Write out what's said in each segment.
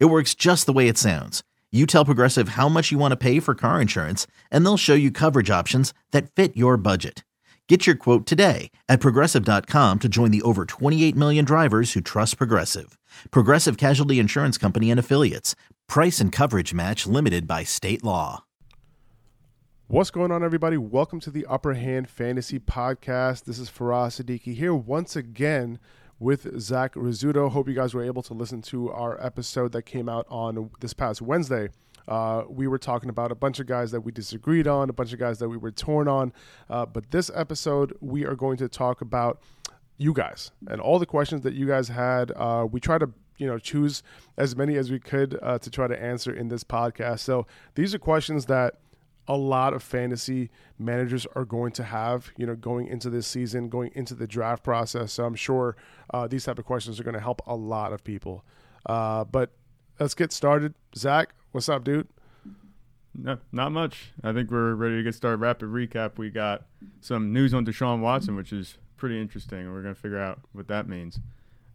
It works just the way it sounds. You tell Progressive how much you want to pay for car insurance, and they'll show you coverage options that fit your budget. Get your quote today at progressive.com to join the over 28 million drivers who trust Progressive. Progressive Casualty Insurance Company and Affiliates. Price and coverage match limited by state law. What's going on, everybody? Welcome to the Upper Hand Fantasy Podcast. This is Faraz Siddiqui here once again with Zach Rizzuto. Hope you guys were able to listen to our episode that came out on this past Wednesday. Uh, we were talking about a bunch of guys that we disagreed on, a bunch of guys that we were torn on. Uh, but this episode, we are going to talk about you guys and all the questions that you guys had. Uh, we try to you know choose as many as we could uh, to try to answer in this podcast. So these are questions that a lot of fantasy managers are going to have, you know, going into this season, going into the draft process. So I'm sure uh, these type of questions are going to help a lot of people. Uh, but let's get started. Zach, What's up, dude? No, not much. I think we're ready to get started. Rapid recap. We got some news on Deshaun Watson, which is pretty interesting, we're going to figure out what that means.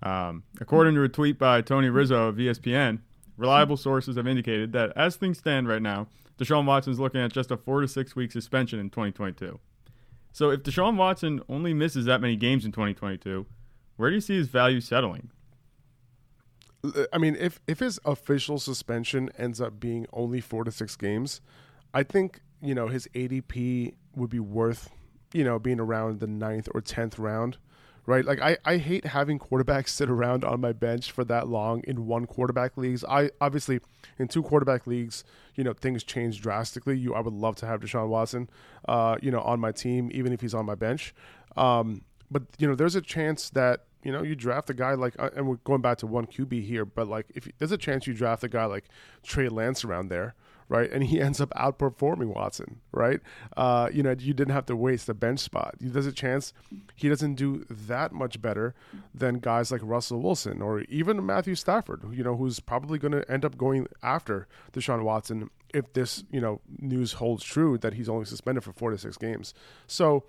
Um, according to a tweet by Tony Rizzo of ESPN, reliable sources have indicated that as things stand right now, Deshaun Watson is looking at just a four to six week suspension in 2022. So if Deshaun Watson only misses that many games in 2022, where do you see his value settling? I mean, if if his official suspension ends up being only four to six games, I think you know his ADP would be worth you know being around the ninth or tenth round, right? Like I I hate having quarterbacks sit around on my bench for that long in one quarterback leagues. I obviously in two quarterback leagues, you know things change drastically. You I would love to have Deshaun Watson, uh, you know, on my team even if he's on my bench. Um, but you know, there's a chance that you know, you draft a guy like, uh, and we're going back to one QB here, but like, if there's a chance you draft a guy like Trey Lance around there, right, and he ends up outperforming Watson, right? Uh, you know, you didn't have to waste a bench spot. There's a chance he doesn't do that much better than guys like Russell Wilson or even Matthew Stafford, you know, who's probably going to end up going after Deshaun Watson if this, you know, news holds true that he's only suspended for four to six games. So,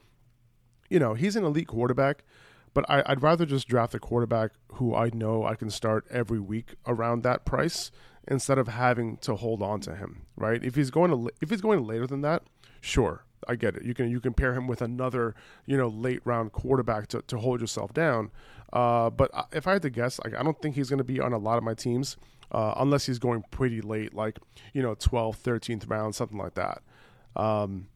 you know, he's an elite quarterback. But I, would rather just draft a quarterback who I know I can start every week around that price instead of having to hold on to him, right? If he's going to if he's going later than that, sure, I get it. You can you can pair him with another you know late round quarterback to, to hold yourself down. Uh, but if I had to guess, like I don't think he's going to be on a lot of my teams uh, unless he's going pretty late, like you know 12th, 13th round, something like that. Um,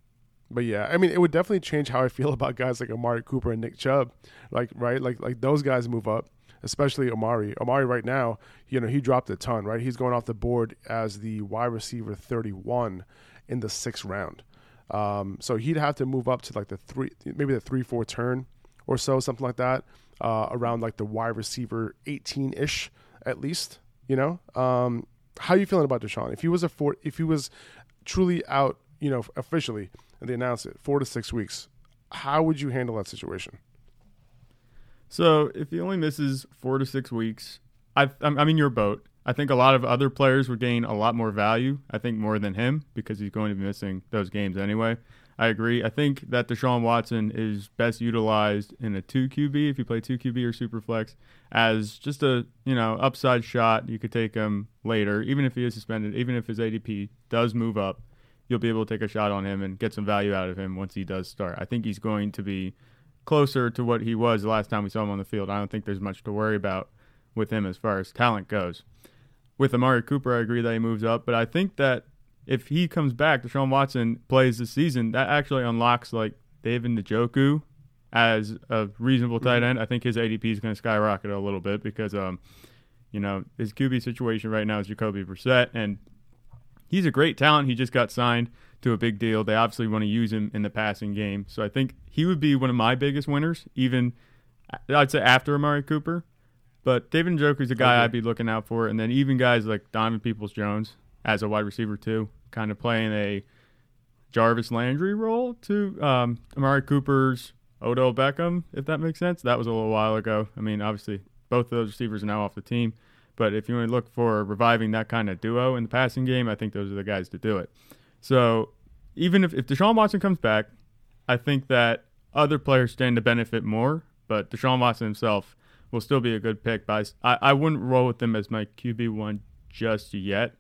but yeah, I mean, it would definitely change how I feel about guys like Amari Cooper and Nick Chubb. Like, right, like like those guys move up, especially Amari. Amari right now, you know, he dropped a ton. Right, he's going off the board as the wide receiver 31 in the sixth round. Um, so he'd have to move up to like the three, maybe the three four turn or so, something like that, uh, around like the wide receiver 18 ish at least. You know, um, how are you feeling about Deshaun? If he was a four, if he was truly out, you know, officially and they announced it four to six weeks. How would you handle that situation? So if he only misses four to six weeks, I, I'm in your boat. I think a lot of other players would gain a lot more value. I think more than him because he's going to be missing those games anyway. I agree. I think that Deshaun Watson is best utilized in a two QB if you play two QB or super flex as just a you know upside shot. You could take him later, even if he is suspended, even if his ADP does move up you'll be able to take a shot on him and get some value out of him once he does start. I think he's going to be closer to what he was the last time we saw him on the field. I don't think there's much to worry about with him as far as talent goes. With Amari Cooper, I agree that he moves up, but I think that if he comes back, Deshaun Watson plays this season, that actually unlocks like David Njoku as a reasonable tight mm-hmm. end. I think his ADP is going to skyrocket a little bit because, um, you know, his QB situation right now is Jacoby Brissett, and he's a great talent. He just got signed to a big deal. They obviously want to use him in the passing game. So I think he would be one of my biggest winners, even I'd say after Amari Cooper. But David Njoku is a guy okay. I'd be looking out for. And then even guys like Donovan Peoples Jones, as a wide receiver too, kind of playing a Jarvis Landry role to um, Amari Cooper's Odell Beckham, if that makes sense. That was a little while ago. I mean, obviously, both of those receivers are now off the team. But if you want to look for reviving that kind of duo in the passing game, I think those are the guys to do it. So even if, if Deshaun Watson comes back, I think that other players stand to benefit more. But Deshaun Watson himself will still be a good pick. But I, I wouldn't roll with him as my QB1 just yet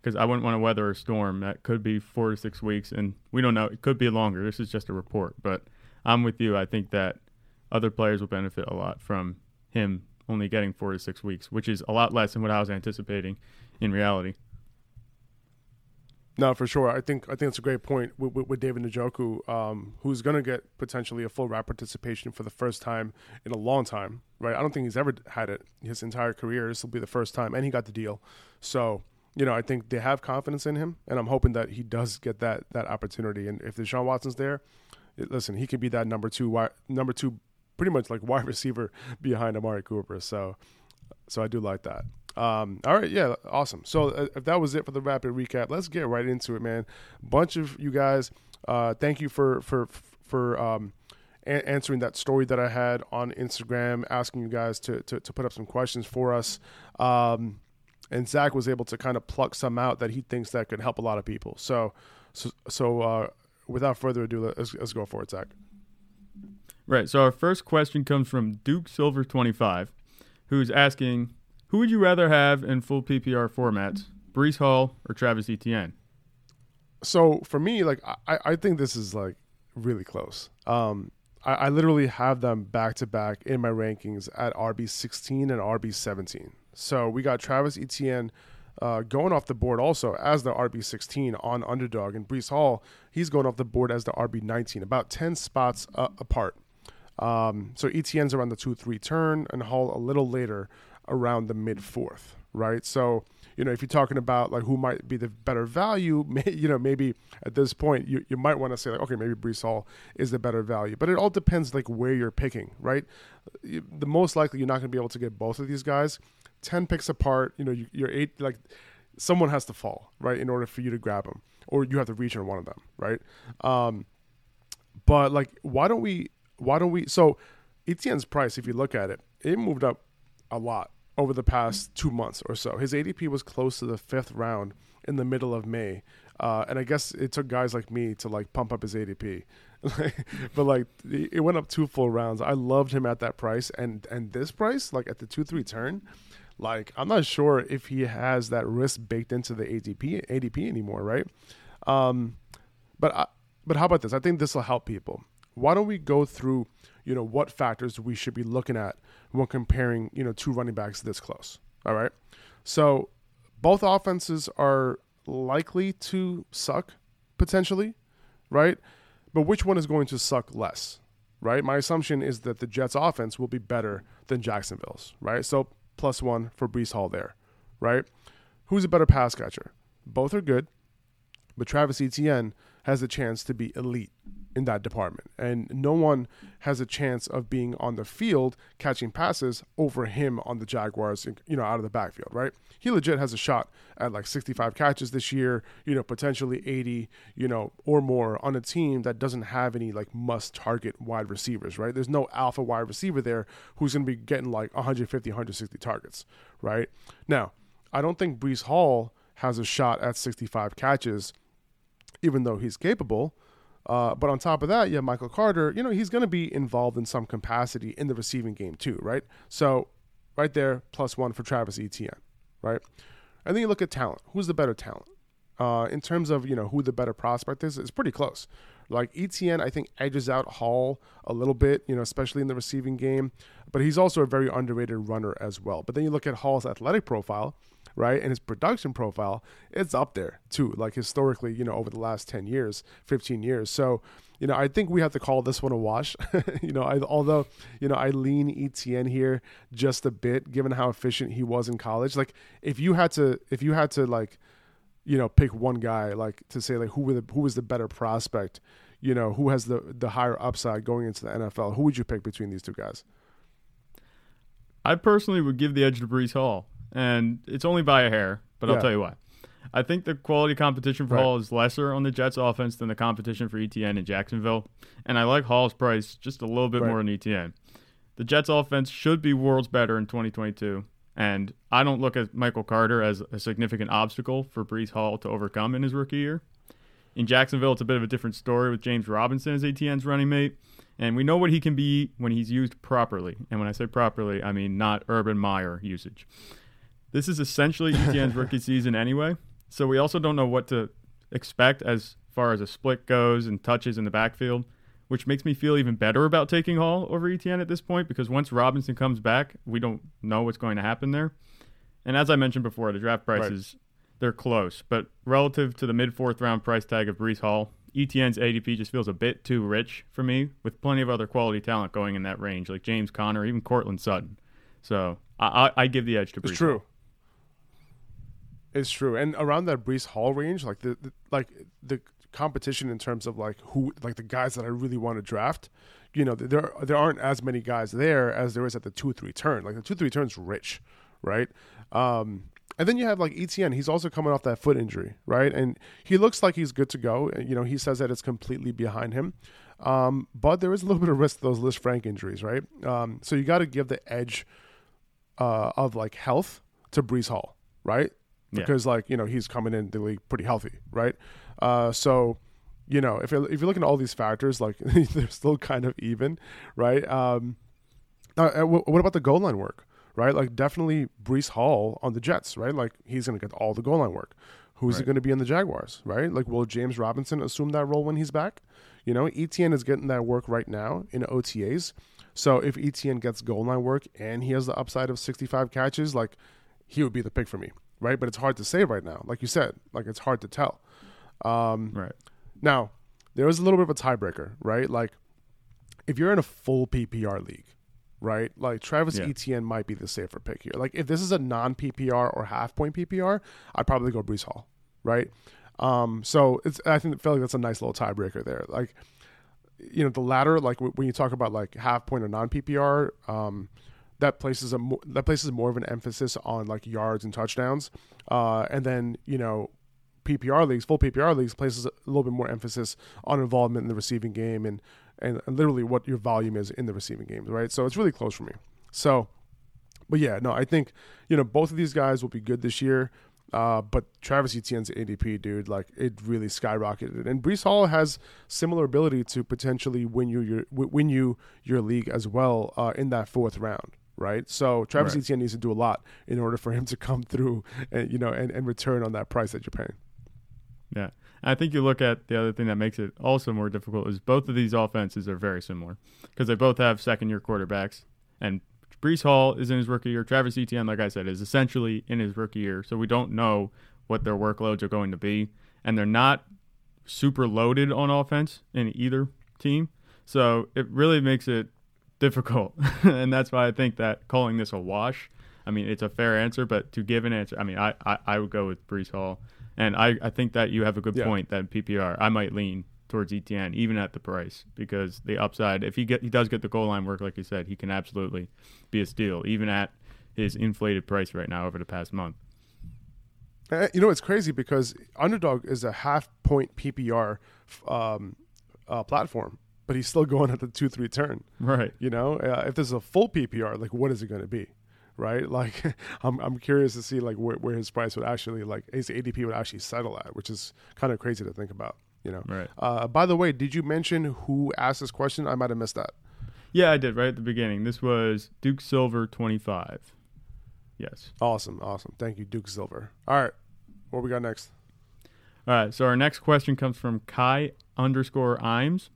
because I wouldn't want to weather a storm. That could be four to six weeks, and we don't know. It could be longer. This is just a report. But I'm with you. I think that other players will benefit a lot from him only getting four to six weeks, which is a lot less than what I was anticipating in reality. No, for sure. I think I think it's a great point with, with, with David Njoku, um, who's going to get potentially a full rap participation for the first time in a long time, right? I don't think he's ever had it his entire career. This will be the first time, and he got the deal. So, you know, I think they have confidence in him, and I'm hoping that he does get that that opportunity. And if Deshaun Watson's there, it, listen, he could be that number two, number two, pretty much like wide receiver behind Amari Cooper. So, so I do like that. Um, all right, yeah, awesome. So uh, if that was it for the rapid recap, let's get right into it, man. Bunch of you guys, uh, thank you for for for um, a- answering that story that I had on Instagram, asking you guys to to, to put up some questions for us. Um, and Zach was able to kind of pluck some out that he thinks that could help a lot of people. So, so, so uh, without further ado, let's, let's go for it, Zach. Right. So our first question comes from Duke Silver twenty five, who's asking who would you rather have in full PPR formats, Breece Hall or Travis Etienne? So for me, like I, I think this is like really close. Um, I, I literally have them back to back in my rankings at RB sixteen and RB seventeen. So we got Travis Etienne uh, going off the board also as the RB sixteen on underdog, and Breece Hall he's going off the board as the RB nineteen, about ten spots uh, apart. Um, so Etienne's around the two three turn, and Hall a little later around the mid fourth, right? So, you know, if you're talking about like who might be the better value, may, you know, maybe at this point you, you might want to say like, okay, maybe Breece Hall is the better value, but it all depends like where you're picking, right? The most likely you're not going to be able to get both of these guys. Ten picks apart, you know, you, you're eight like someone has to fall, right, in order for you to grab them, or you have to reach on one of them, right? Um, but like, why don't we? Why don't we? So Etienne's price, if you look at it, it moved up a lot over the past two months or so. His ADP was close to the fifth round in the middle of May. Uh, and I guess it took guys like me to like pump up his ADP, but like it went up two full rounds. I loved him at that price, and and this price, like at the two three turn, like I'm not sure if he has that risk baked into the ADP ADP anymore, right? Um, but I, but how about this? I think this will help people. Why don't we go through, you know, what factors we should be looking at when comparing, you know, two running backs this close. All right. So both offenses are likely to suck potentially, right? But which one is going to suck less, right? My assumption is that the Jets offense will be better than Jacksonville's, right? So plus one for Breece Hall there, right? Who's a better pass catcher? Both are good, but Travis Etienne has a chance to be elite in that department. And no one has a chance of being on the field catching passes over him on the Jaguars, you know, out of the backfield, right? He legit has a shot at like 65 catches this year, you know, potentially 80, you know, or more on a team that doesn't have any like must target wide receivers, right? There's no alpha wide receiver there who's going to be getting like 150, 160 targets, right? Now, I don't think Breece Hall has a shot at 65 catches, even though he's capable. Uh, but on top of that, yeah, Michael Carter, you know, he's going to be involved in some capacity in the receiving game too, right? So, right there, plus one for Travis Etienne, right? And then you look at talent. Who's the better talent? Uh, in terms of you know who the better prospect is, it's pretty close. Like Etienne, I think edges out Hall a little bit, you know, especially in the receiving game. But he's also a very underrated runner as well. But then you look at Hall's athletic profile, right? And his production profile, it's up there too, like historically, you know, over the last 10 years, 15 years. So, you know, I think we have to call this one a wash. you know, I, although, you know, I lean Etienne here just a bit, given how efficient he was in college. Like, if you had to, if you had to, like, you know, pick one guy, like to say, like, who were the, who was the better prospect, you know, who has the the higher upside going into the NFL? Who would you pick between these two guys? I personally would give the edge to Breece Hall and it's only by a hair, but yeah. I'll tell you why. I think the quality competition for Right. Hall is lesser on the Jets offense than the competition for Etienne in Jacksonville. And I like Hall's price just a little bit Right. more than Etienne. The Jets offense should be worlds better in 2022. And I don't look at Michael Carter as a significant obstacle for Breece Hall to overcome in his rookie year. In Jacksonville, it's a bit of a different story with James Robinson as Etienne's running mate. And we know what he can be when he's used properly. And when I say properly, I mean not Urban Meyer usage. This is essentially Etienne's rookie season anyway. So we also don't know what to expect as far as a split goes and touches in the backfield, which makes me feel even better about taking Hall over Etienne at this point because once Robinson comes back, we don't know what's going to happen there. And as I mentioned before, the draft prices they're close, but relative to the mid fourth round price tag of Breece Hall, Etienne's ADP just feels a bit too rich for me, with plenty of other quality talent going in that range, like James Conner, even Courtland Sutton. So I, I, I give the edge to Breece. It's true. It's true, and around that Breece Hall range, like the, the like the competition in terms of like who like the guys that I really want to draft, you know, there there aren't as many guys there as there is at the two three turn. Like the two three turn's rich, right? Um, and then you have like Etienne. He's also coming off that foot injury, right? And he looks like he's good to go. You know, he says that it's completely behind him. Um, but there is a little bit of risk to those Lisfranc injuries, right? Um, so you got to give the edge uh, of like health to Breece Hall, right? Yeah. Because like you know he's coming in the league pretty healthy, right? Uh, so you know if you're, if you're looking at all these factors, like they're still kind of even, right? Um, uh, uh, what about the goal line work, right? Like definitely Breece Hall on the Jets, right? Like he's going to get all the goal line work. Who's Right. it going to be in the Jaguars, right? Like will James Robinson assume that role when he's back? You know, Etienne is getting that work right now in OTAs. So if Etienne gets goal line work and he has the upside of 65 catches, like he would be the pick for me, right? But it's hard to say right now, like you said, like it's hard to tell. Um, Right. now, there is a little bit of a tiebreaker, right? Like, if you're in a full PPR league, right? Like Travis Yeah. Etienne might be the safer pick here. Like, if this is a non PPR or half point PPR, I'd probably go Breece Hall, right? Um, so it's I think feel like that's a nice little tiebreaker there. Like, you know, the latter, like w- when you talk about like half point or non PPR, um, that places a mo- that places more of an emphasis on like yards and touchdowns, uh, and then you know PPR leagues, full PPR leagues, places a little bit more emphasis on involvement in the receiving game and, and literally what your volume is in the receiving game, right? So it's really close for me. So, but yeah, no, I think you know both of these guys will be good this year. Uh, but Travis Etienne's ADP, dude, like it really skyrocketed, and Breece Hall has similar ability to potentially win you your win you your league as well uh, in that fourth round, right? So Travis Right. Etienne needs to do a lot in order for him to come through and you know and, and return on that price that you're paying. Yeah. I think you look at the other thing that makes it also more difficult is both of these offenses are very similar because they both have second year quarterbacks. And Breece Hall is in his rookie year. Travis Etienne, like I said, is essentially in his rookie year. So we don't know what their workloads are going to be. And they're not super loaded on offense in either team. So it really makes it difficult. and that's why I think that calling this a wash, I mean, it's a fair answer, but to give an answer, I mean, I, I, I would go with Breece Hall. And I, I think that you have a good Yeah. point that PPR, I might lean towards Etienne, even at the price, because the upside, if he get he does get the goal line work, like you said, he can absolutely be a steal, even at his inflated price right now over the past month. Uh, You know, it's crazy because Underdog is a half point PPR um, uh, platform, but he's still going at the two three turn. Right. You know, uh, if there's a full PPR, like what is it going to be? Right, like I'm I'm curious to see like where, where his price would actually like his ADP would actually settle at, which is kind of crazy to think about. You know. Right. Uh, by the way, did you mention who asked this question? I might have missed that. Yeah, I did right at the beginning. This was Duke Silver 25. Yes. Awesome, awesome. Thank you, Duke Silver. All right, what we got next? All right. So our next question comes from Kai underscore Imes,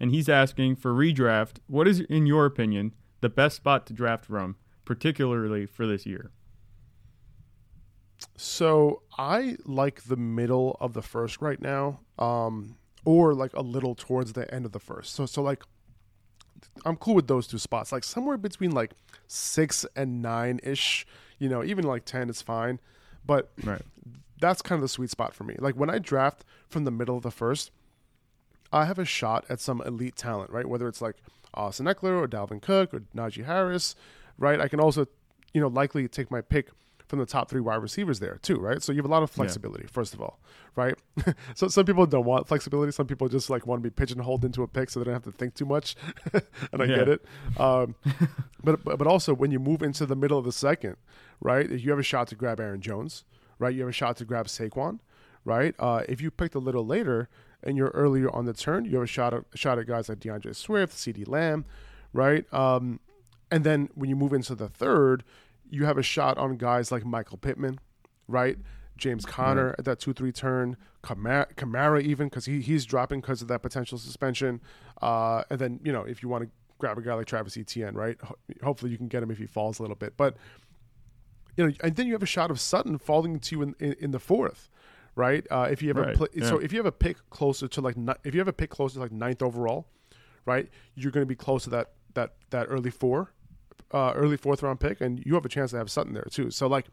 and he's asking for redraft. What is, in your opinion, the best spot to draft from, particularly for this year? So I like the middle of the first right now, um, or like a little towards the end of the first. So so like I'm cool with those two spots, like somewhere between like six and nine ish. You know, even like ten is fine, but Right. that's kind of the sweet spot for me. Like when I draft from the middle of the first, I have a shot at some elite talent, right? Whether it's like Austin Ekeler or Dalvin Cook or Najee Harris, right? I can also, you know, likely take my pick from the top three wide receivers there too, right? So you have a lot of flexibility, yeah. first of all, right? so some people don't want flexibility. Some people just like want to be pigeonholed into a pick so they don't have to think too much, and I yeah. get it. Um, but but also when you move into the middle of the second, right? If You have a shot to grab Aaron Jones, right? You have a shot to grab Saquon, right? Uh, if you picked a little later and you're earlier on the turn, you have a shot at, a shot at guys like D'Andre Swift, CeeDee Lamb, right? Um, and then when you move into the third, you have a shot on guys like Michael Pittman, right? James Conner at that two three turn, Kamara, Kamara even because he he's dropping because of that potential suspension, uh, and then you know if you want to grab a guy like Travis Etienne, right? Ho- hopefully you can get him if he falls a little bit, but you know, and then you have a shot of Sutton falling to you in, in, in the fourth, right? Uh, if you have right. a pl- yeah. so if you have a pick closer to like if you have a pick closer to like ninth overall, right? You're going to be close to that that that early four, uh, early fourth round pick, and you have a chance to have Sutton there too. So like,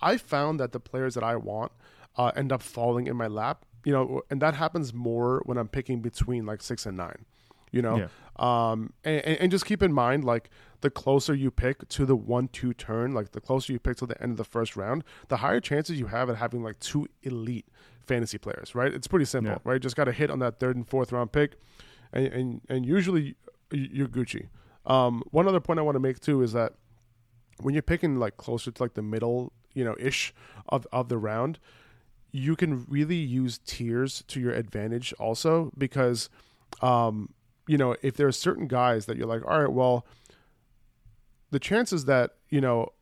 I found that the players that I want uh, end up falling in my lap, you know, and that happens more when I'm picking between like six and nine, you know. Yeah. Um, and, and just keep in mind like the closer you pick to the one two turn, like the closer you pick to the end of the first round, the higher chances you have at having like two elite fantasy players, right? It's pretty simple, yeah. right? Just got to hit on that third and fourth round pick, and and, and usually you're Gucci. Um, one other point I want to make too is that when you're picking like closer to like the middle, you know, ish of of the round, you can really use tiers to your advantage also because, um, you know, if there are certain guys that you're like, all right, well, the chances that you know,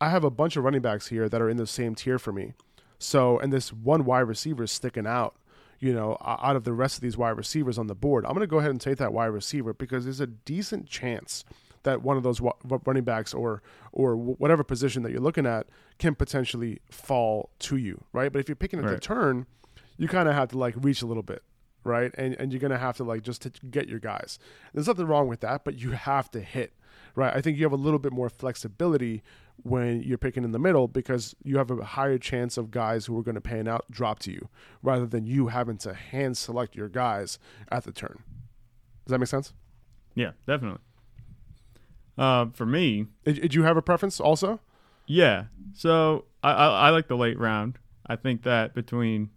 I have a bunch of running backs here that are in the same tier for me, so and this one wide receiver is sticking out you know, out of the rest of these wide receivers on the board. I'm going to go ahead and take that wide receiver because there's a decent chance that one of those running backs or or whatever position that you're looking at can potentially fall to you, right? But if you're picking at right. the turn, you kind of have to like reach a little bit, right? And and you're gonna have to like just to get your guys. There's nothing wrong with that, but you have to hit, right? I think you have a little bit more flexibility when you're picking in the middle because you have a higher chance of guys who are going to pan out drop to you rather than you having to hand select your guys at the turn. Does that make sense? Yeah, definitely. Uh, for me, did, did, you have a preference also? Yeah, so I, I, I like the late round. I think that between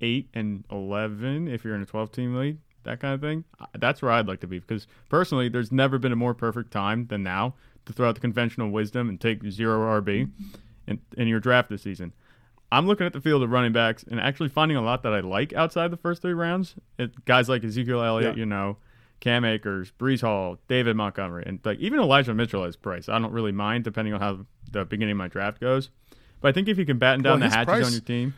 eight and eleven, if you're in a twelve team league, that kind of thing, that's where I'd like to be because personally, there's never been a more perfect time than now to throw out the conventional wisdom and take zero RB in, in your draft this season. I'm looking at the field of running backs and actually finding a lot that I like outside the first three rounds. It, guys like Ezekiel Elliott, yeah. you know, Cam Akers, Breece Hall, David Montgomery, and like even Elijah Mitchell as price. I don't really mind depending on how the beginning of my draft goes. But I think if you can batten down well, the hatches price, on your team.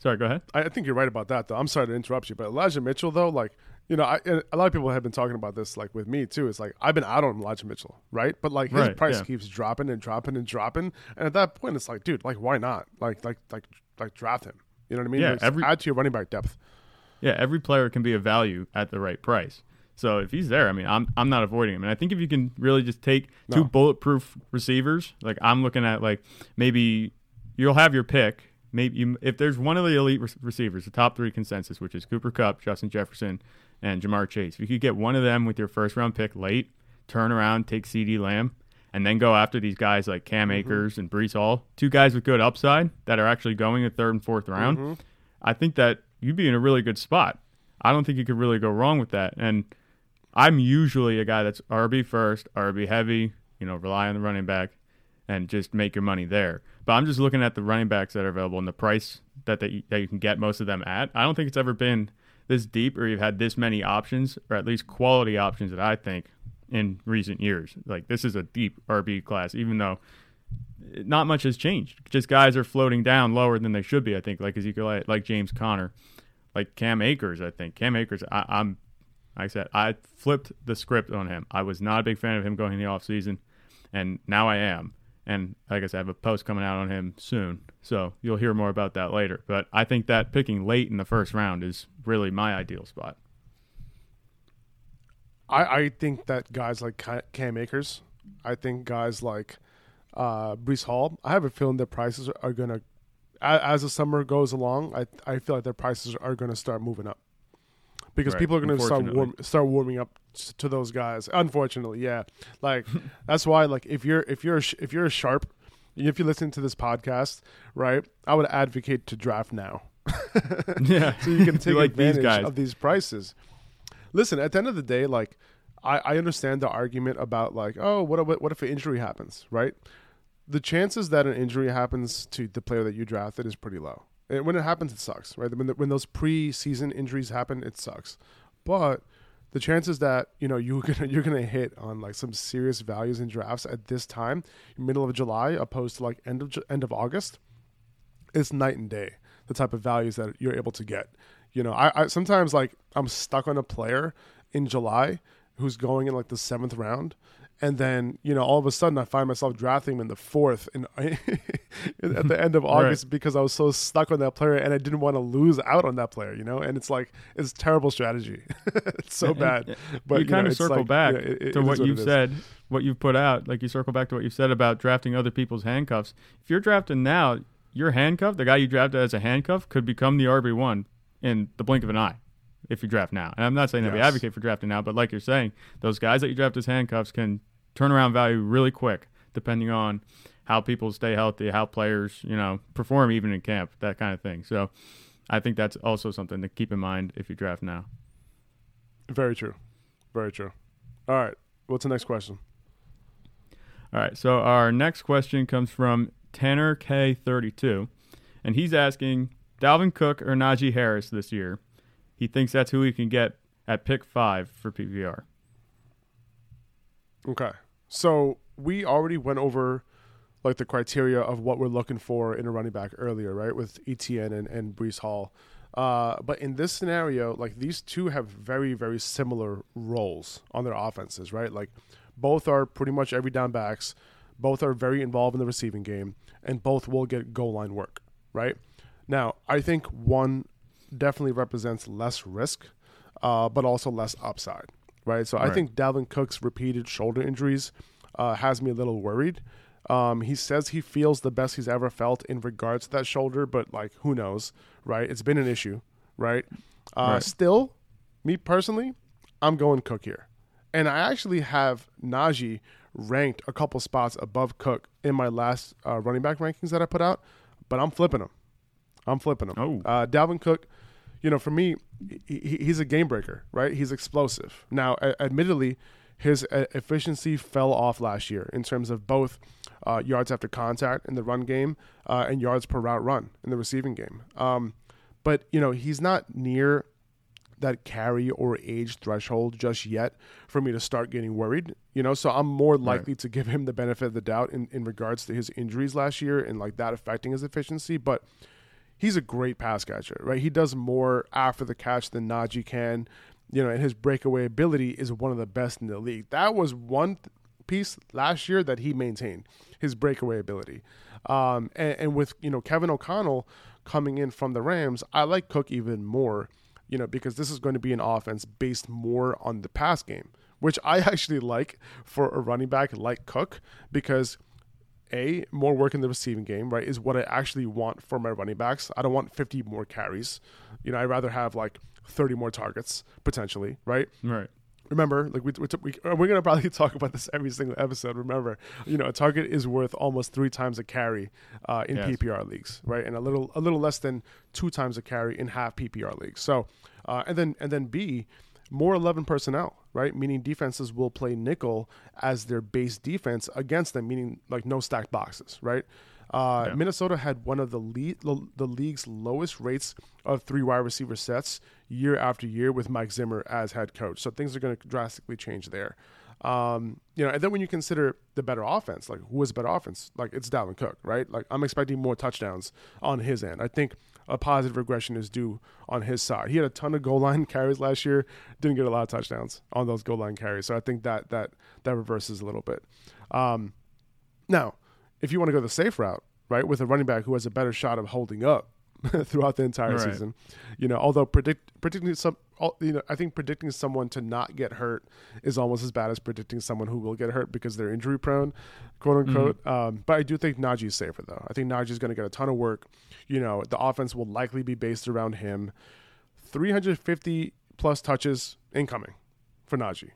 Sorry, go ahead. I think you're right about that, though. I'm sorry to interrupt you, but Elijah Mitchell, though, like you know, I, a lot of people have been talking about this, like with me too. It's like I've been out on Elijah Mitchell, right? But like his right, price yeah. keeps dropping and dropping and dropping, and at that point, it's like, dude, like why not? Like, like, like, like draft him. You know what I mean? Yeah, every, add to your running back depth. Yeah, every player can be a value at the right price. So if he's there, I mean, I'm I'm not avoiding him. And I think if you can really just take no. two bulletproof receivers, like I'm looking at, like maybe you'll have your pick. Maybe you, if there's one of the elite re- receivers, the top three consensus, which is Cooper Kupp, Justin Jefferson, and Ja'Marr Chase. If you could get one of them with your first round pick late, turn around, take CeeDee Lamb, and then go after these guys like Cam mm-hmm. Akers and Breece Hall, two guys with good upside that are actually going in third and fourth round, mm-hmm. I think that you'd be in a really good spot. I don't think you could really go wrong with that. And I'm usually a guy that's RB first, RB heavy, you know, rely on the running back and just make your money there. But I'm just looking at the running backs that are available and the price that they, that you can get most of them at. I don't think it's ever been this deep or you've had this many options or at least quality options that I think in recent years. Like this is a deep RB class, even though not much has changed. Just guys are floating down lower than they should be. I think like Ezekiel, like James Conner, like Cam Akers. I think Cam Akers. I, am I said, I flipped the script on him. I was not a big fan of him going in the offseason, and now I am. And like I said, I have a post coming out on him soon. So you'll hear more about that later. But I think that picking late in the first round is really my ideal spot. I, I think that guys like Cam Akers, I think guys like uh, Breece Hall, I have a feeling their prices are going to, as the summer goes along, I, I feel like their prices are going to start moving up because right. people are going to start warm, start warming up to those guys. Unfortunately, yeah. Like that's why like if you're if you're if you're a sharp if you listen to this podcast, right, I would advocate to draft now. yeah. so you can take like these advantage guys. of these prices. Listen, at the end of the day, like I, I understand the argument about like, oh, what what what if an injury happens, right? The chances that an injury happens to the player that you drafted is pretty low. And when it happens, it sucks, right? When the, when those preseason injuries happen, it sucks. But the chances that you know you're gonna you're gonna hit on like some serious values in drafts at this time, middle of July, opposed to like end of end of August, it's night and day. The type of values that you're able to get. You know, I, I sometimes like I'm stuck on a player in July who's going in like the seventh round, and then you know all of a sudden I find myself drafting him in the fourth in, at the end of August because I was so stuck on that player and I didn't want to lose out on that player. You know, and it's like it's terrible strategy. it's so bad. But you kind know, of circle like, back yeah, it- to is what you've said, what you've put out. Like you circle back to what you've said about drafting other people's handcuffs. If you're drafting now, your handcuff, the guy you drafted as a handcuff, could become the RB one in the blink of an eye. If you draft now, and I'm not saying that we advocate for drafting now, but like you're saying, those guys that you draft as handcuffs can turn around value really quick, depending on how people stay healthy, how players you know perform even in camp, that kind of thing. So, I think that's also something to keep in mind if you draft now. Very true. Very true. All right. What's the next question? All right, so our next question comes from Tanner K32, and he's asking Dalvin Cook or Najee Harris this year. He thinks that's who he can get at pick five for PPR. Okay. So we already went over like the criteria of what we're looking for in a running back earlier, right? With Etienne and, and Breece Hall. Uh, but in this scenario, like these two have very, very similar roles on their offenses, right? Like both are pretty much every down backs, both are very involved in the receiving game, and both will get goal line work, right? Now, I think one definitely represents less risk, uh, but also less upside, right? So I think Dalvin Cook's repeated shoulder injuries uh, has me a little worried. Um, he says he feels the best he's ever felt in regards to that shoulder, but like who knows, right? It's been an issue, right? Uh, Right. Still, me personally, I'm going Cook here, and I actually have Najee ranked a couple spots above Cook in my last uh, running back rankings that I put out, but I'm flipping him. I'm flipping him. Oh. Uh, Dalvin Cook, you know, for me, he, he- he's a game breaker, right? He's explosive. Now, a- admittedly, his efficiency fell off last year in terms of both uh, yards after contact in the run game uh, and yards per route run in the receiving game. Um, but you know, he's not near that carry or age threshold just yet for me to start getting worried. You know, so I'm more likely to give him the benefit of the doubt in, in regards to his injuries last year and like that affecting his efficiency. But he's a great pass catcher, right? He does more after the catch than Najee can. You know, and his breakaway ability is one of the best in the league. That was one th- piece last year that he maintained his breakaway ability. Um, and, and with you know Kevin O'Connell coming in from the Rams, I like Cook even more. You know, because this is going to be an offense based more on the pass game, which I actually like for a running back like Cook because a more work in the receiving game, right, is what I actually want for my running backs. I don't want 50 more carries. You know, I'd rather have like 30 more targets potentially, right? Right. Remember, like we, we, we we're gonna probably talk about this every single episode. Remember, you know, a target is worth almost three times a carry uh, in Yes. PPR leagues, right, and a little a little less than two times a carry in half PPR leagues. So, uh, and then and then B, more 11 personnel, right? Meaning defenses will play nickel as their base defense against them, meaning like no stacked boxes, right? Uh, Yeah. Minnesota had one of the lead, the league's lowest rates of three wide receiver sets year after year with Mike Zimmer as head coach. So things are going to drastically change there. Um, you know, and then when you consider the better offense, like who is better offense? Like it's Dalvin Cook, right? Like I'm expecting more touchdowns on his end. I think a positive regression is due on his side. He had a ton of goal line carries last year, didn't get a lot of touchdowns on those goal line carries. So I think that that that reverses a little bit. Um, now, if you want to go the safe route, right, with a running back who has a better shot of holding up throughout the entire Right. season, you know, although predict predicting some, you know, I think predicting someone to not get hurt is almost as bad as predicting someone who will get hurt because they're injury prone, quote unquote. Um, but I do think Najee's safer though. I think Najee's going to get a ton of work. You know, the offense will likely be based around him. 350 plus touches incoming for Najee,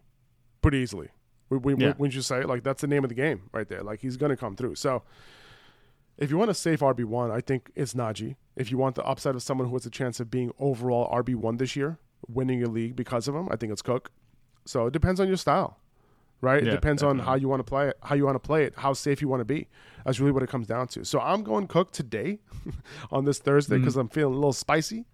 pretty easily. We, we, Yeah. Wouldn't you say like that's the name of the game right there? Like he's going to come through. So if you want a safe RB one, I think it's Najee. If you want the upside of someone who has a chance of being overall RB one this year, winning a league because of him, I think it's Cook. So it depends on your style, right? Yeah, it depends on how you want to play it, how you want to play it, how safe you want to be. That's really what it comes down to. So I'm going Cook today on this Thursday Mm-hmm. because I'm feeling a little spicy,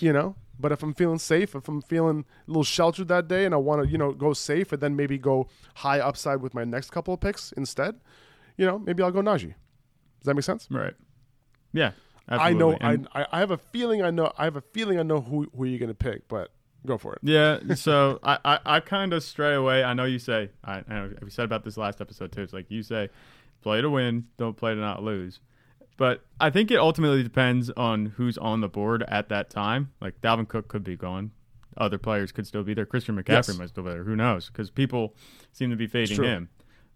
you know. But if I'm feeling safe, if I'm feeling a little sheltered that day, and I want to, you know, go safe and then maybe go high upside with my next couple of picks instead, you know, maybe I'll go Najee. Does that make sense? Right. Yeah. I know. I, I have a feeling. I know. I have a feeling. I know who who you're gonna pick, but go for it. Yeah, so I, I, I kind of stray away. I know you say, I, I know we said about this last episode too. It's like you say, play to win, don't play to not lose. But I think it ultimately depends on who's on the board at that time. Like Dalvin Cook could be gone. Other players could still be there. Christian McCaffrey Yes. might still be there. Who knows? Because people seem to be fading him.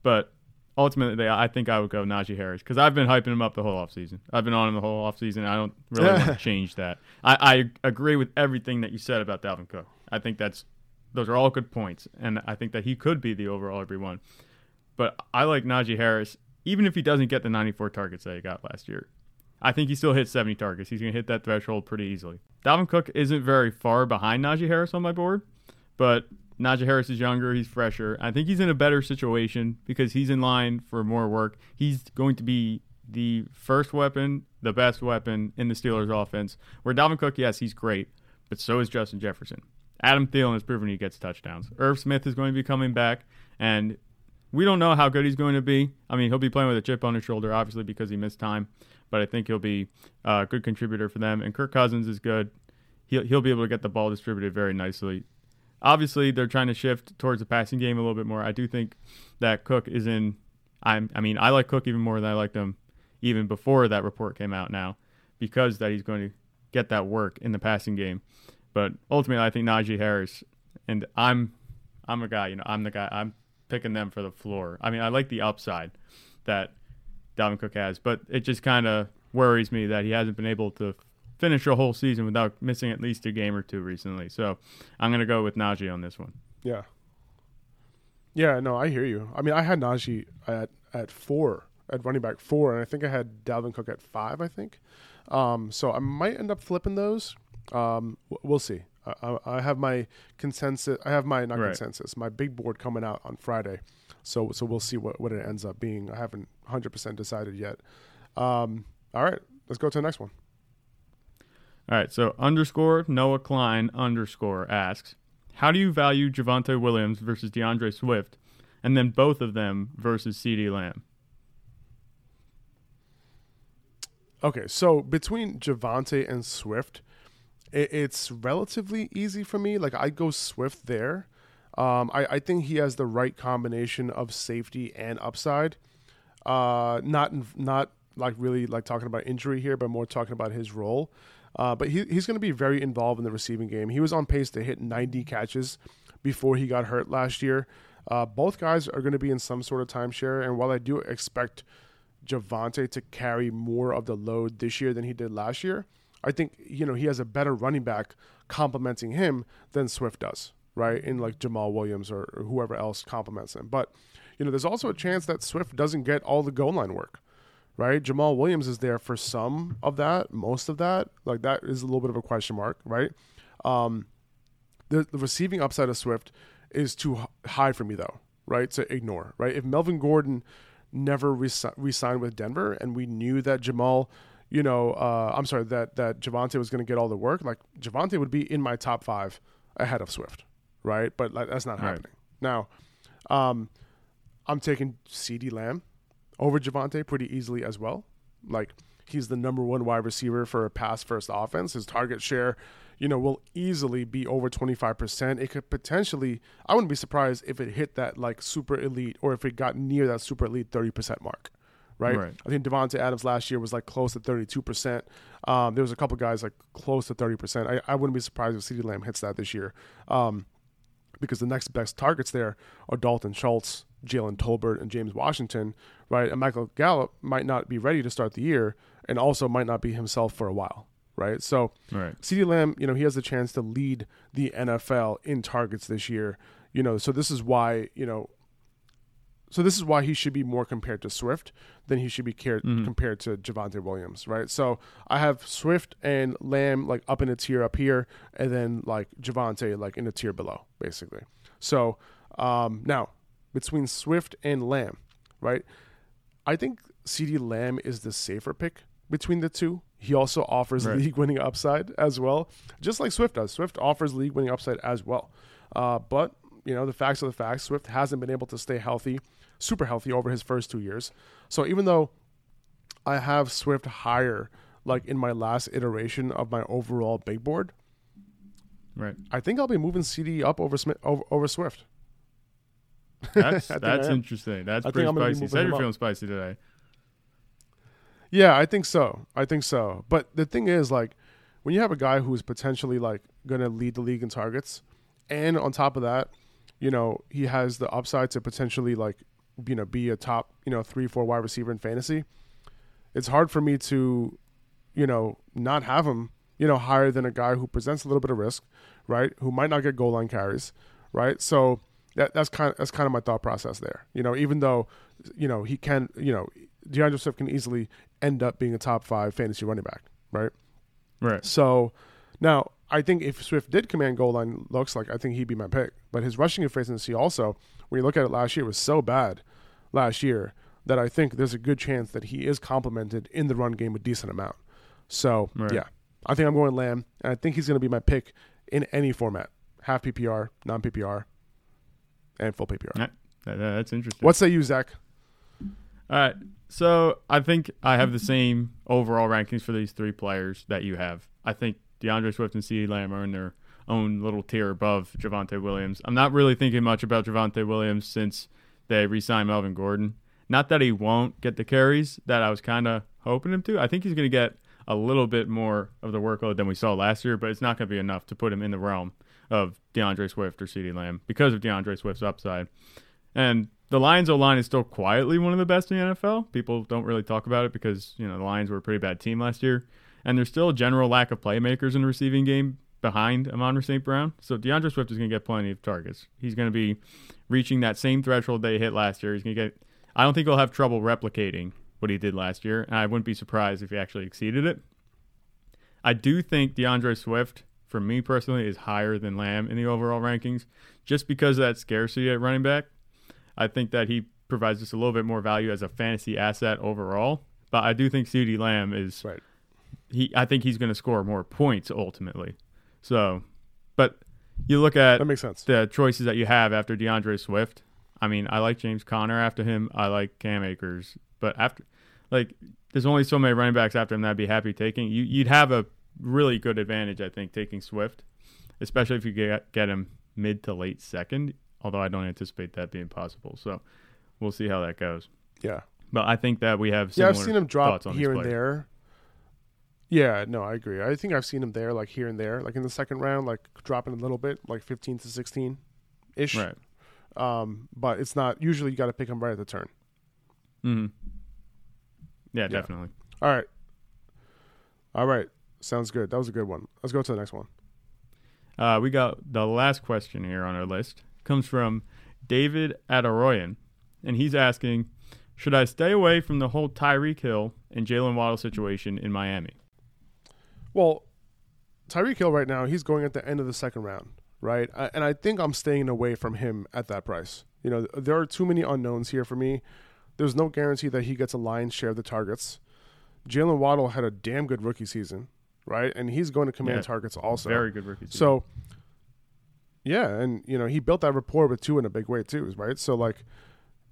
But ultimately, I think I would go Najee Harris because I've been hyping him up the whole offseason. I've been on him the whole offseason. I don't really want to change that. I, I agree with everything that you said about Dalvin Cook. I think that's those are all good points, and I think that he could be the overall RB one. But I like Najee Harris, even if he doesn't get the 94 targets that he got last year. I think he still hits 70 targets. He's going to hit that threshold pretty easily. Dalvin Cook isn't very far behind Najee Harris on my board, but Najee Harris is younger. He's fresher. I think he's in a better situation because he's in line for more work. He's going to be the first weapon, the best weapon in the Steelers offense. Where Dalvin Cook, yes, he's great, but so is Justin Jefferson. Adam Thielen has proven he gets touchdowns. Irv Smith is going to be coming back, and we don't know how good he's going to be. I mean, he'll be playing with a chip on his shoulder, obviously, because he missed time, but I think he'll be a good contributor for them. And Kirk Cousins is good. He'll, he'll be able to get the ball distributed very nicely. Obviously, they're trying to shift towards the passing game a little bit more. I do think that Cook is in. I'm, I mean, I like Cook even more than I liked him even before that report came out now because that he's going to get that work in the passing game. But ultimately, I think Najee Harris, and I'm, I'm a guy. You know, I'm the guy. I'm picking them for the floor. I mean, I like the upside that Dalvin Cook has, but it just kind of worries me that he hasn't been able to finish a whole season without missing at least a game or two recently. So I'm going to go with Najee on this one. Yeah. Yeah. No, I hear you. I mean, I had Najee at at four at running back four, and I think I had Dalvin Cook at five. I think. Um, so I might end up flipping those. Um, we'll see. I, I, have my consensus. I have my not Right. consensus. My big board coming out on Friday. So so we'll see what what it ends up being. I haven't hundred percent decided yet. Um, all right, let's go to the next one. All right, so underscore Noah Klein underscore asks, how do you value Javonte Williams versus D'Andre Swift, and then both of them versus CeeDee Lamb? Okay, so between Javonte and Swift, it, it's relatively easy for me. Like I go Swift there. Um, I, I think he has the right combination of safety and upside. Uh, not not like really like talking about injury here, but more talking about his role. Uh, but he, he's going to be very involved in the receiving game. He was on pace to hit 90 catches before he got hurt last year. Uh, both guys are going to be in some sort of timeshare, and while I do expect Javonte to carry more of the load this year than he did last year, I think you know he has a better running back complementing him than Swift does, right? In like Jamaal Williams or, or whoever else complements him. But you know, there's also a chance that Swift doesn't get all the goal line work, right? Jamaal Williams is there for some of that, most of that. Like that is a little bit of a question mark, right? Um, the, the receiving upside of Swift is too high for me though, right? To ignore, right? If Melvin Gordon never resi- re-signed with Denver and we knew that Jamal, you know, uh, I'm sorry, that that Javonte was going to get all the work, like Javonte would be in my top five ahead of Swift, right? But like that's not Right. happening now. Um, I'm taking CeeDee Lamb over Javonte pretty easily as well. Like he's the number one wide receiver for a pass first offense. His target share, you know, will easily be over 25%. It could potentially, I wouldn't be surprised if it hit that like super elite or if it got near that super elite 30% mark. Right? Right. I think Davante Adams last year was like close to 32%. Um, there was a couple guys like close to 30%. I, I wouldn't be surprised if CeeDee Lamb hits that this year. Um, because the next best targets there are Dalton Schultz, Jalen Tolbert, and James Washington, right? And Michael Gallup might not be ready to start the year and also might not be himself for a while, right? So Right. CeeDee Lamb, you know, he has the chance to lead the NFL in targets this year, you know, so this is why, you know, so this is why he should be more compared to Swift than he should be cared, Mhm. compared to Javonte Williams, right? So I have Swift and Lamb like up in a tier up here, and then like Javonte like in a tier below, basically. So um, now between Swift and Lamb, right? I think CeeDee Lamb is the safer pick between the two. He also offers Right. league winning upside as well, just like Swift does. Swift offers league winning upside as well. Uh, but, you know, the facts are the facts. Swift hasn't been able to stay healthy, super healthy over his first two years. So even though I have Swift higher, like in my last iteration of my overall big board, Right. I think I'll be moving CeeDee up over Smith, over, over Swift. That's that's interesting. That's I pretty I'm gonna be spicy. Said you're feeling spicy today. Yeah, I think so. I think so. But the thing is, like, when you have a guy who's potentially like going to lead the league in targets, and on top of that, you know, he has the upside to potentially like, you know, be a top, you know, three, four wide receiver in fantasy. It's hard for me to, you know, not have him, you know, higher than a guy who presents a little bit of risk, right? Who might not get goal line carries, right? So that that's kind of that's kind of my thought process there. You know, even though, you know, he can, you know, D'Andre Swift can easily end up being a top five fantasy running back, right? Right. So now I think if Swift did command goal line looks like I think he'd be my pick. But his rushing efficiency also, when you look at it last year, was so bad last year that I think there's a good chance that he is complemented in the run game a decent amount. So Right. yeah, I think I'm going Lamb, and I think he's going to be my pick in any format: half PPR, non PPR, and full PPR. That- that- that's interesting. What say you, Zach? All right. So I think I have the same overall rankings for these three players that you have. I think D'Andre Swift and CeeDee Lamb are in their own little tier above Javonte Williams. I'm not really thinking much about Javonte Williams since they re-signed Melvin Gordon. Not that he won't get the carries that I was kind of hoping him to. I think he's going to get a little bit more of the workload than we saw last year, but it's not going to be enough to put him in the realm of D'Andre Swift or CeeDee Lamb because of D'Andre Swift's upside. And the Lions O line is still quietly one of the best in the NFL. People don't really talk about it because, you know, the Lions were a pretty bad team last year. And there's still a general lack of playmakers in the receiving game behind Amon St. Brown. So D'Andre Swift is going to get plenty of targets. He's going to be reaching that same threshold they hit last year. He's going to get, I don't think he'll have trouble replicating what he did last year. And I wouldn't be surprised if he actually exceeded it. I do think D'Andre Swift, for me personally, is higher than Lamb in the overall rankings just because of that scarcity at running back. I think that he provides us a little bit more value as a fantasy asset overall. But I do think CeeDee Lamb is Right. he. I think he's going to score more points ultimately. So, but you look at That makes sense. the choices that you have after D'Andre Swift. I mean, I like James Conner after him. I like Cam Akers, but after, like, there's only so many running backs after him that I'd be happy taking. You, you'd have a really good advantage, I think, taking Swift, especially if you get get him mid to late second. Although I don't anticipate that being possible, so we'll see how that goes. Yeah. But I think that we have Yeah, I've seen him drop here and there. Yeah, no, I agree. I think I've seen him there, like here and there, like in the second round, like dropping a little bit, like fifteen to sixteen, ish. Right. Um, but it's not usually you got to pick him right at the turn. hmm Yeah, definitely. All right, all right, sounds good. That was a good one. Let's go to the next one. Uh, we got the last question here on our list comes from David Adoroyan, and he's asking, should I stay away from the whole Tyreek Hill and Jaylen Waddle situation in Miami? Well, Tyreek Hill right now, he's going at the end of the second round, right? I, and I think I'm staying away from him at that price. You know, there are too many unknowns here for me. There's no guarantee that he gets a lion's share of the targets. Jaylen Waddle had a damn good rookie season, right? And he's going to command Yeah. targets also. Very good rookie. season. So, yeah, and you know he built that rapport with Tua in a big way too, right? So like,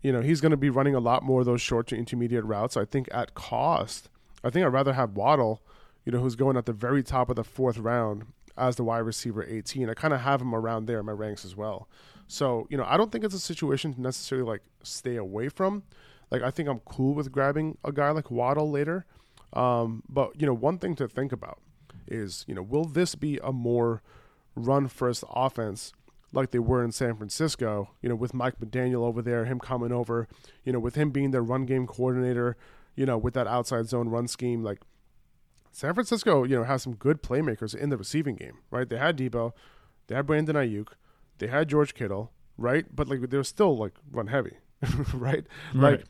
you know he's going to be running a lot more of those short to intermediate routes. I think at cost, I think I'd rather have Waddle, you know, who's going at the very top of the fourth round as the wide receiver 18. I kind of have him around there in my ranks as well. So you know I don't think it's a situation to necessarily like stay away from. Like I think I'm cool with grabbing a guy like Waddle later. Um, but you know one thing to think about is you know will this be a more run first offense like they were in San Francisco, you know, with Mike McDaniel over there, him coming over, you know, with him being their run game coordinator, you know, with that outside zone run scheme, like San Francisco, you know, has some good playmakers in the receiving game, right? They had Deebo, they had Brandon Aiyuk, they had George Kittle, right? But like they're still like run heavy, right? Right. Like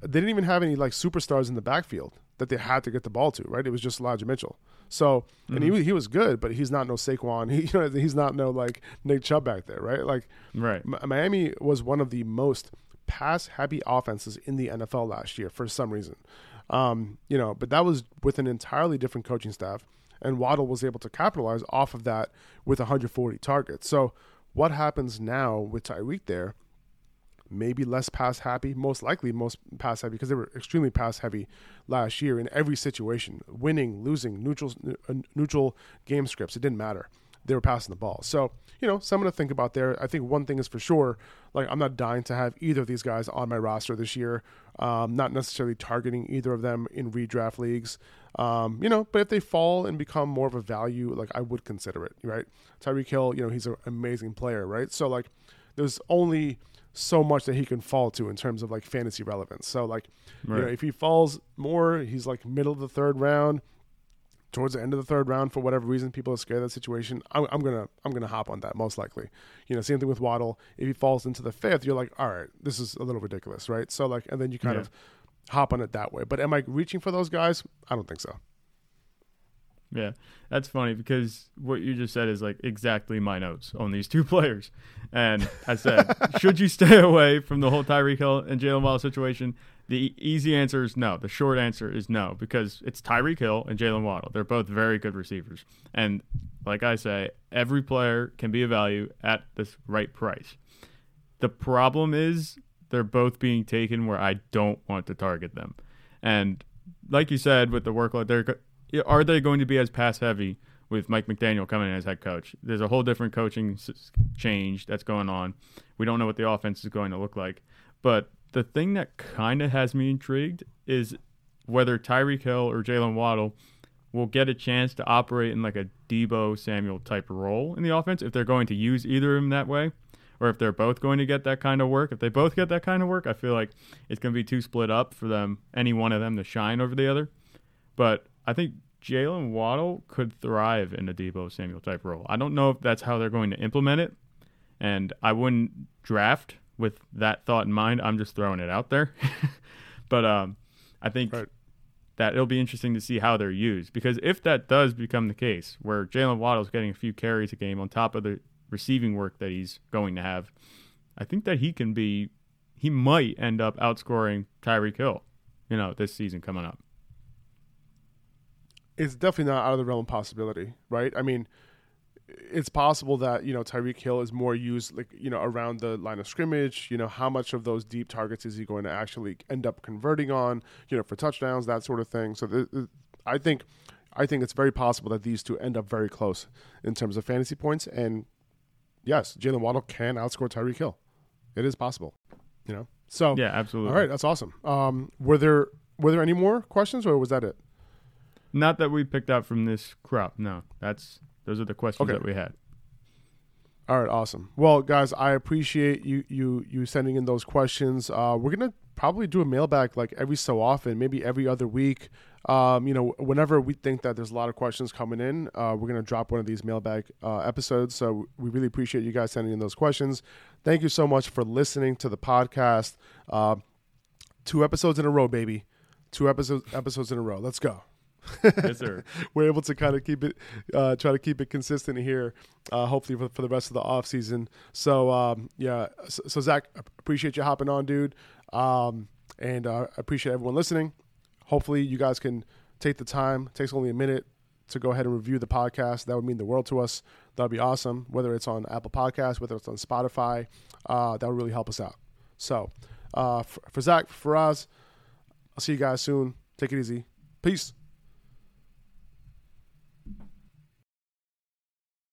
they didn't even have any like superstars in the backfield that they had to get the ball to, right? It was just Elijah Mitchell. So and he he was good, but he's not no Saquon. He you know, he's not no like Nick Chubb back there, right? Like Right. Mi- Miami was one of the most pass happy offenses in the NFL last year for some reason. Um, you know, but that was with an entirely different coaching staff, and Waddle was able to capitalize off of that with 140 targets. So, what happens now with Tyreek there? Maybe less pass happy, most likely most pass happy because they were extremely pass heavy last year in every situation, winning, losing, neutral, uh, neutral game scripts. It didn't matter they were passing the ball. So, you know, something to think about there. I think one thing is for sure, like I'm not dying to have either of these guys on my roster this year. Um, not necessarily targeting either of them in redraft leagues. Um, you know, but if they fall and become more of a value, like I would consider it, right? Tyreek Hill, you know, he's an amazing player, right? So like there's only so much that he can fall to in terms of like fantasy relevance. So like, you know, if he falls more, he's like middle of the third round, towards the end of the third round for whatever reason people are scared of that situation I'm, I'm gonna i'm gonna hop on that most likely. You know same thing with waddle. If he falls into the fifth you're like all right this is a little ridiculous right? So like and then you kind Yeah. of hop on it that way. But am i reaching for those guys? I don't think so Yeah, that's funny because what you just said is like exactly my notes on these two players. And I said, should you stay away from the whole Tyreek Hill and Jaylen Waddle situation? The easy answer is no. The short answer is no because it's Tyreek Hill and Jaylen Waddle. They're both very good receivers. And like I say, every player can be a value at this right price. The problem is they're both being taken where I don't want to target them. And like you said, with the workload, they're are they going to be as pass heavy with Mike McDaniel coming in as head coach? There's a whole different coaching change that's going on. We don't know what the offense is going to look like. But the thing that kind of has me intrigued is whether Tyreek Hill or Jaylen Waddle will get a chance to operate in like a Deebo Samuel type role in the offense if they're going to use either of them that way, or if they're both going to get that kind of work. If they both get that kind of work, I feel like it's going to be too split up for them, any one of them to shine over the other. But I think Jaylen Waddle could thrive in a Deebo Samuel type role. I don't know if that's how they're going to implement it, and I wouldn't draft with that thought in mind. I'm just throwing it out there. but um, I think Right. that it'll be interesting to see how they're used because if that does become the case, where Jaylen Waddle's getting a few carries a game on top of the receiving work that he's going to have, I think that he can be, he might end up outscoring Tyreek Hill, you know, this season coming up. It's definitely not out of the realm of possibility, right? I mean, it's possible that you know Tyreek Hill is more used like you know around the line of scrimmage. You know how much of those deep targets is he going to actually end up converting on? You know for touchdowns, that sort of thing. So th- th- I think I think it's very possible that these two end up very close in terms of fantasy points. And yes, Jaylen Waddle can outscore Tyreek Hill. It is possible. You know. So Yeah, absolutely. all right, that's awesome. Um, were there were there any more questions or was that it? Not that we picked out from this crop. No, that's those are the questions Okay. that we had. All right, awesome. Well, guys, I appreciate you you you sending in those questions. Uh, we're gonna probably do a mailbag like every so often, maybe every other week. Um, you know, whenever we think that there's a lot of questions coming in, uh, we're gonna drop one of these mailbag uh, episodes. So we really appreciate you guys sending in those questions. Thank you so much for listening to the podcast. Uh, two episodes in a row, baby. Two episodes episodes in a row. Let's go yes, sir. we're able to kind of keep it, uh, try to keep it consistent here. Uh, hopefully for, for the rest of the off season. So um, yeah, so, so Zach, appreciate you hopping on, dude, um, and uh, appreciate everyone listening. Hopefully you guys can take the time. It takes only a minute to go ahead and review the podcast. That would mean the world to us. That would be awesome. Whether it's on Apple Podcasts, whether it's on Spotify, uh, that would really help us out. So uh, for, for Zach, for us, I'll see you guys soon. Take it easy. Peace.